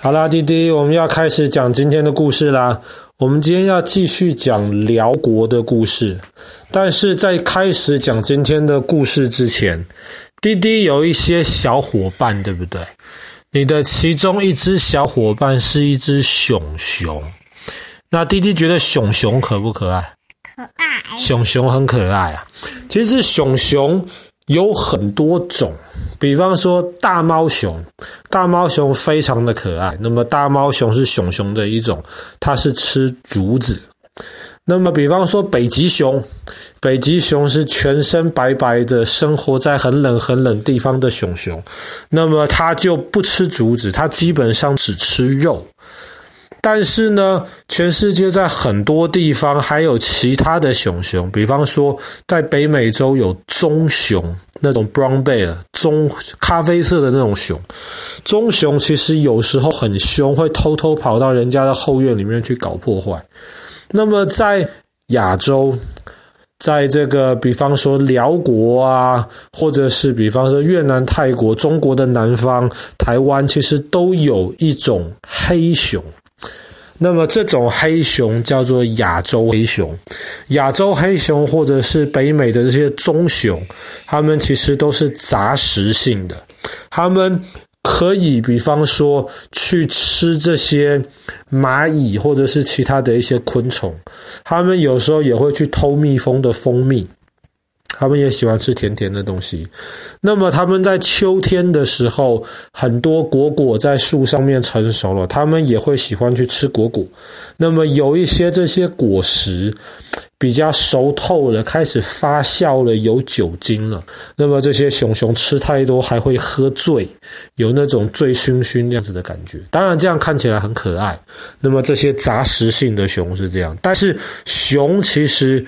好啦，弟弟，我们要开始讲今天的故事啦。我们今天要继续讲辽国的故事，但是在开始讲今天的故事之前，弟弟有一些小伙伴，对不对？你的其中一只小伙伴是一只熊熊，那弟弟觉得熊熊可不可爱？可爱。熊熊很可爱啊。其实熊熊有很多种。比方说大猫熊，大猫熊非常的可爱。那么大猫熊是熊熊的一种，它是吃竹子。那么比方说北极熊，北极熊是全身白白的，生活在很冷很冷地方的熊熊。那么它就不吃竹子，它基本上只吃肉。但是呢，全世界在很多地方还有其他的熊熊，比方说在北美洲有棕熊，那种 brown bear，棕咖啡色的那种熊。棕熊其实有时候很凶，会偷偷跑到人家的后院里面去搞破坏。那么在亚洲，在这个比方说辽国啊，或者是比方说越南、泰国、中国的南方、台湾，其实都有一种黑熊。那么这种黑熊叫做亚洲黑熊，亚洲黑熊或者是北美的这些棕熊，它们其实都是杂食性的，它们可以比方说去吃这些蚂蚁或者是其他的一些昆虫，它们有时候也会去偷蜜蜂的蜂蜜。他们也喜欢吃甜甜的东西。那么他们在秋天的时候，很多果果在树上面成熟了，他们也会喜欢去吃果果。那么有一些这些果实比较熟透了，开始发酵了，有酒精了。那么这些熊熊吃太多还会喝醉，有那种醉醺醺这样子的感觉。当然这样看起来很可爱。那么这些杂食性的熊是这样，但是熊其实。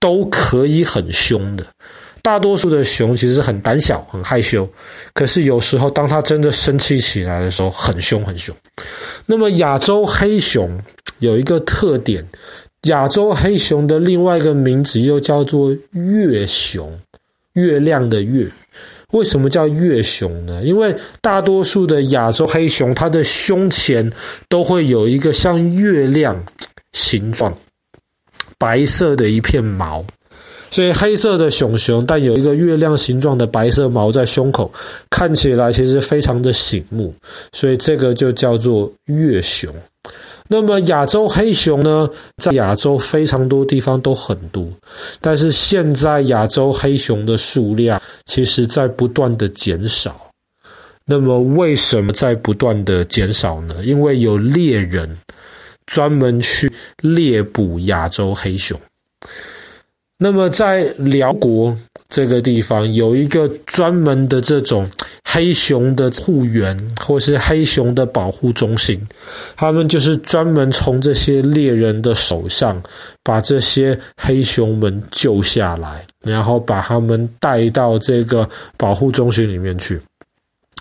都可以很凶的，大多数的熊其实很胆小、很害羞，可是有时候当它真的生气起来的时候，很凶很凶。那么亚洲黑熊有一个特点，亚洲黑熊的另外一个名字又叫做月熊，月亮的月。为什么叫月熊呢？因为大多数的亚洲黑熊，它的胸前都会有一个像月亮形状。白色的一片毛，所以黑色的熊熊，但有一个月亮形状的白色毛在胸口，看起来其实非常的醒目，所以这个就叫做月熊。那么亚洲黑熊呢，在亚洲非常多地方都很多，但是现在亚洲黑熊的数量其实在不断的减少。那么为什么在不断的减少呢？因为有猎人。专门去猎捕亚洲黑熊。那么在辽国这个地方，有一个专门的这种黑熊的护园，或是黑熊的保护中心。他们就是专门从这些猎人的手上，把这些黑熊们救下来，然后把他们带到这个保护中心里面去。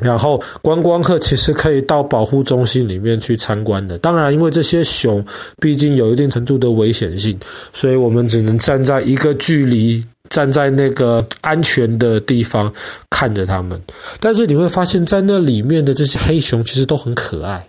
然后观光客其实可以到保护中心里面去参观的。当然，因为这些熊毕竟有一定程度的危险性，所以我们只能站在一个距离，站在那个安全的地方看着它们。但是你会发现在那里面的这些黑熊其实都很可爱，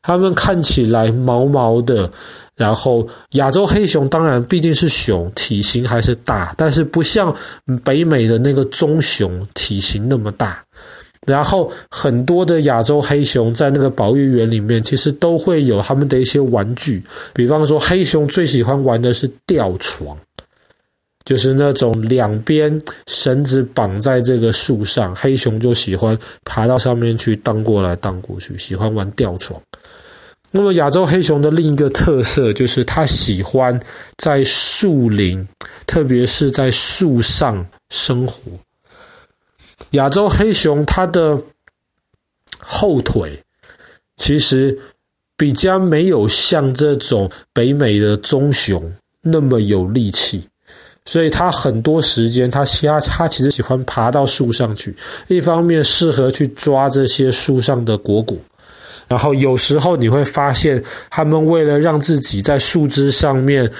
它们看起来毛毛的。然后亚洲黑熊当然毕竟是熊，体型还是大，但是不像北美的那个棕熊体型那么大。然后很多的亚洲黑熊在那个保育园里面，其实都会有他们的一些玩具。比方说，黑熊最喜欢玩的是吊床，就是那种两边绳子绑在这个树上，黑熊就喜欢爬到上面去荡过来荡过去，喜欢玩吊床。那么亚洲黑熊的另一个特色就是它喜欢在树林，特别是在树上生活。亚洲黑熊它的后腿其实比较没有像这种北美的棕熊那么有力气，所以它很多时间它其他它其实喜欢爬到树上去，一方面适合去抓这些树上的果果，然后有时候你会发现，它们为了让自己在树枝上面。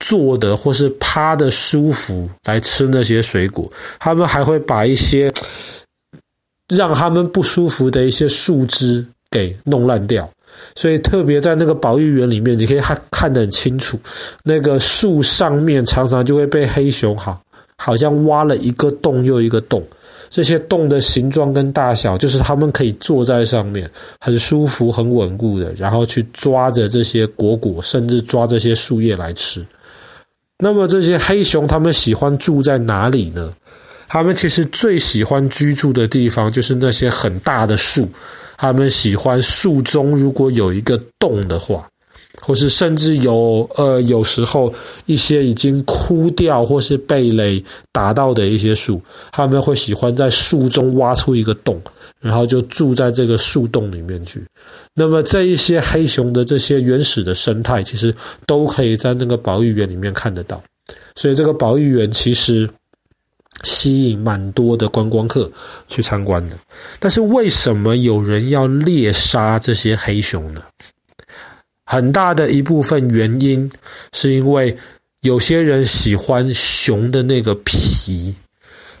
坐的或是趴的舒服来吃那些水果，他们还会把一些让他们不舒服的一些树枝给弄烂掉。所以特别在那个保育园里面，你可以看看得很清楚，那个树上面常常就会被黑熊好，好像挖了一个洞又一个洞。这些洞的形状跟大小，就是他们可以坐在上面，很舒服、很稳固的，然后去抓着这些果果，甚至抓这些树叶来吃。那么这些黑熊，他们喜欢住在哪里呢？他们其实最喜欢居住的地方，就是那些很大的树。他们喜欢树中如果有一个洞的话。或是甚至有呃，有时候一些已经枯掉或是被雷打到的一些树，他们会喜欢在树中挖出一个洞，然后就住在这个树洞里面去。那么这一些黑熊的这些原始的生态，其实都可以在那个保育园里面看得到。所以这个保育园其实吸引蛮多的观光客去参观的。但是为什么有人要猎杀这些黑熊呢？很大的一部分原因，是因为有些人喜欢熊的那个皮，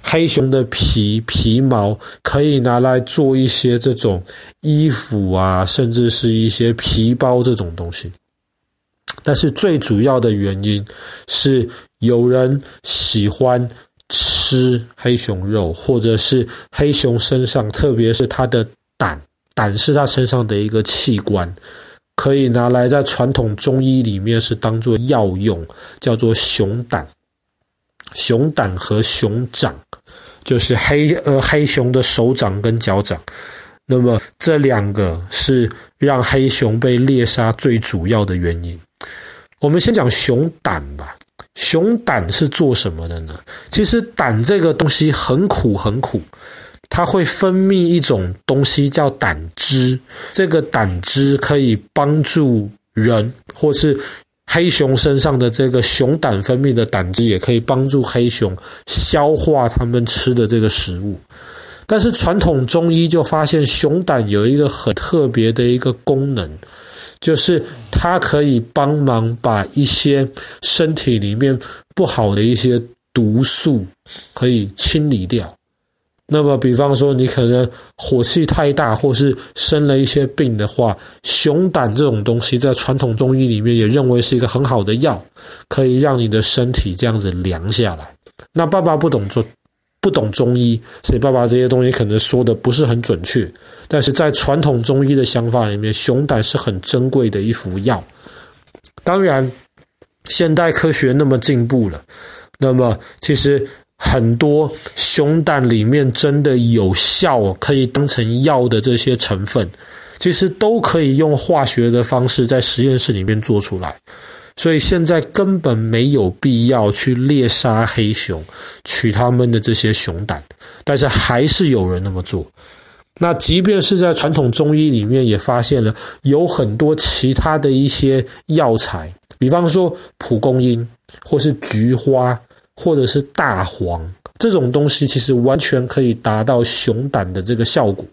黑熊的皮皮毛可以拿来做一些这种衣服啊，甚至是一些皮包这种东西。但是最主要的原因是有人喜欢吃黑熊肉，或者是黑熊身上，特别是它的胆，胆是它身上的一个器官。可以拿来在传统中医里面是当做药用，叫做熊胆。熊胆和熊掌，就是黑呃黑熊的手掌跟脚掌。那么这两个是让黑熊被猎杀最主要的原因。我们先讲熊胆吧。熊胆是做什么的呢？其实胆这个东西很苦很苦。它会分泌一种东西叫胆汁，这个胆汁可以帮助人，或是黑熊身上的这个熊胆分泌的胆汁，也可以帮助黑熊消化它们吃的这个食物。但是传统中医就发现，熊胆有一个很特别的一个功能，就是它可以帮忙把一些身体里面不好的一些毒素可以清理掉。那么，比方说你可能火气太大，或是生了一些病的话，熊胆这种东西在传统中医里面也认为是一个很好的药，可以让你的身体这样子凉下来。那爸爸不懂做，不懂中医，所以爸爸这些东西可能说的不是很准确。但是在传统中医的想法里面，熊胆是很珍贵的一副药。当然，现代科学那么进步了，那么其实。很多熊胆里面真的有效，可以当成药的这些成分，其实都可以用化学的方式在实验室里面做出来。所以现在根本没有必要去猎杀黑熊，取他们的这些熊胆，但是还是有人那么做。那即便是在传统中医里面，也发现了有很多其他的一些药材，比方说蒲公英或是菊花。或者是大黄这种东西，其实完全可以达到熊胆的这个效果，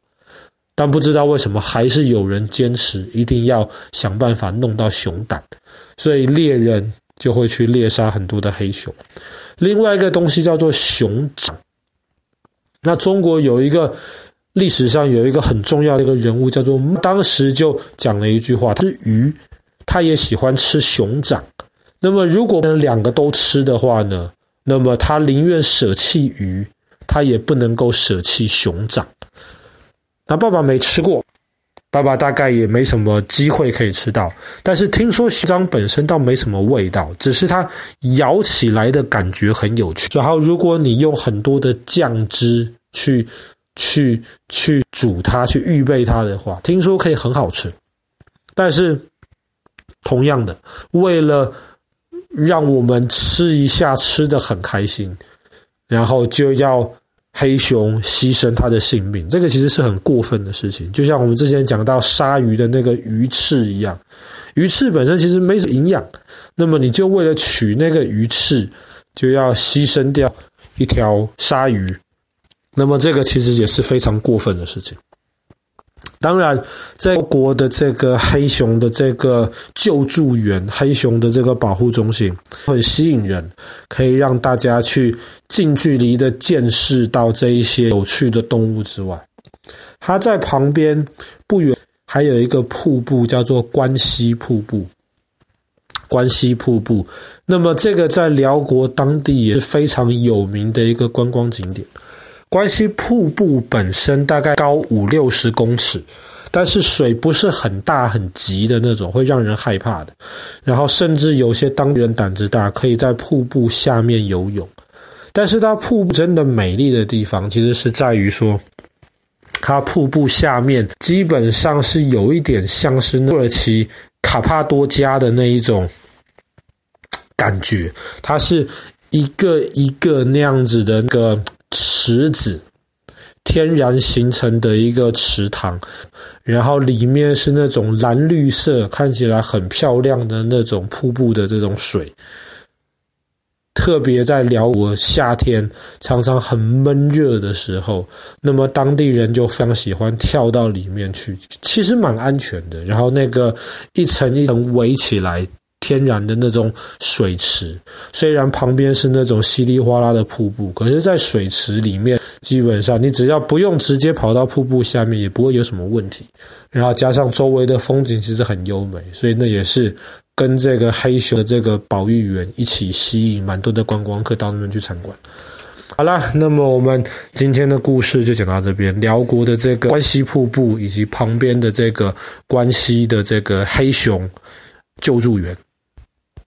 但不知道为什么还是有人坚持一定要想办法弄到熊胆，所以猎人就会去猎杀很多的黑熊。另外一个东西叫做熊掌，那中国有一个历史上有一个很重要的一个人物叫做，当时就讲了一句话，他是鱼，他也喜欢吃熊掌。那么如果两个都吃的话呢？那么他宁愿舍弃鱼，他也不能够舍弃熊掌。那爸爸没吃过，爸爸大概也没什么机会可以吃到。但是听说熊掌本身倒没什么味道，只是它咬起来的感觉很有趣。然后如果你用很多的酱汁去去去煮它，去预备它的话，听说可以很好吃。但是同样的，为了让我们吃一下，吃得很开心，然后就要黑熊牺牲它的性命，这个其实是很过分的事情。就像我们之前讲到鲨鱼的那个鱼翅一样，鱼翅本身其实没什么营养，那么你就为了取那个鱼翅，就要牺牲掉一条鲨鱼，那么这个其实也是非常过分的事情。当然，在国的这个黑熊的这个救助员、黑熊的这个保护中心很吸引人，可以让大家去近距离的见识到这一些有趣的动物之外，它在旁边不远还有一个瀑布叫做关西瀑布。关西瀑布，那么这个在辽国当地也是非常有名的一个观光景点。关西瀑布本身大概高五六十公尺，但是水不是很大很急的那种，会让人害怕的。然后甚至有些当地人胆子大，可以在瀑布下面游泳。但是它瀑布真的美丽的地方，其实是在于说，它瀑布下面基本上是有一点像是土耳其卡帕多加的那一种感觉，它是一个一个那样子的那个池子，天然形成的一个池塘，然后里面是那种蓝绿色，看起来很漂亮的那种瀑布的这种水。特别在寮国夏天常常很闷热的时候，那么当地人就非常喜欢跳到里面去，其实蛮安全的。然后那个一层一层围起来，天然的那种水池，虽然旁边是那种稀里哗啦的瀑布，可是，在水池里面，基本上你只要不用直接跑到瀑布下面，也不会有什么问题。然后加上周围的风景其实很优美，所以那也是。跟这个黑熊的这个保育员一起吸引蛮多的观光客到那边去参观。好啦，那么我们今天的故事就讲到这边。辽国的这个关西瀑布以及旁边的这个关西的这个黑熊救助员。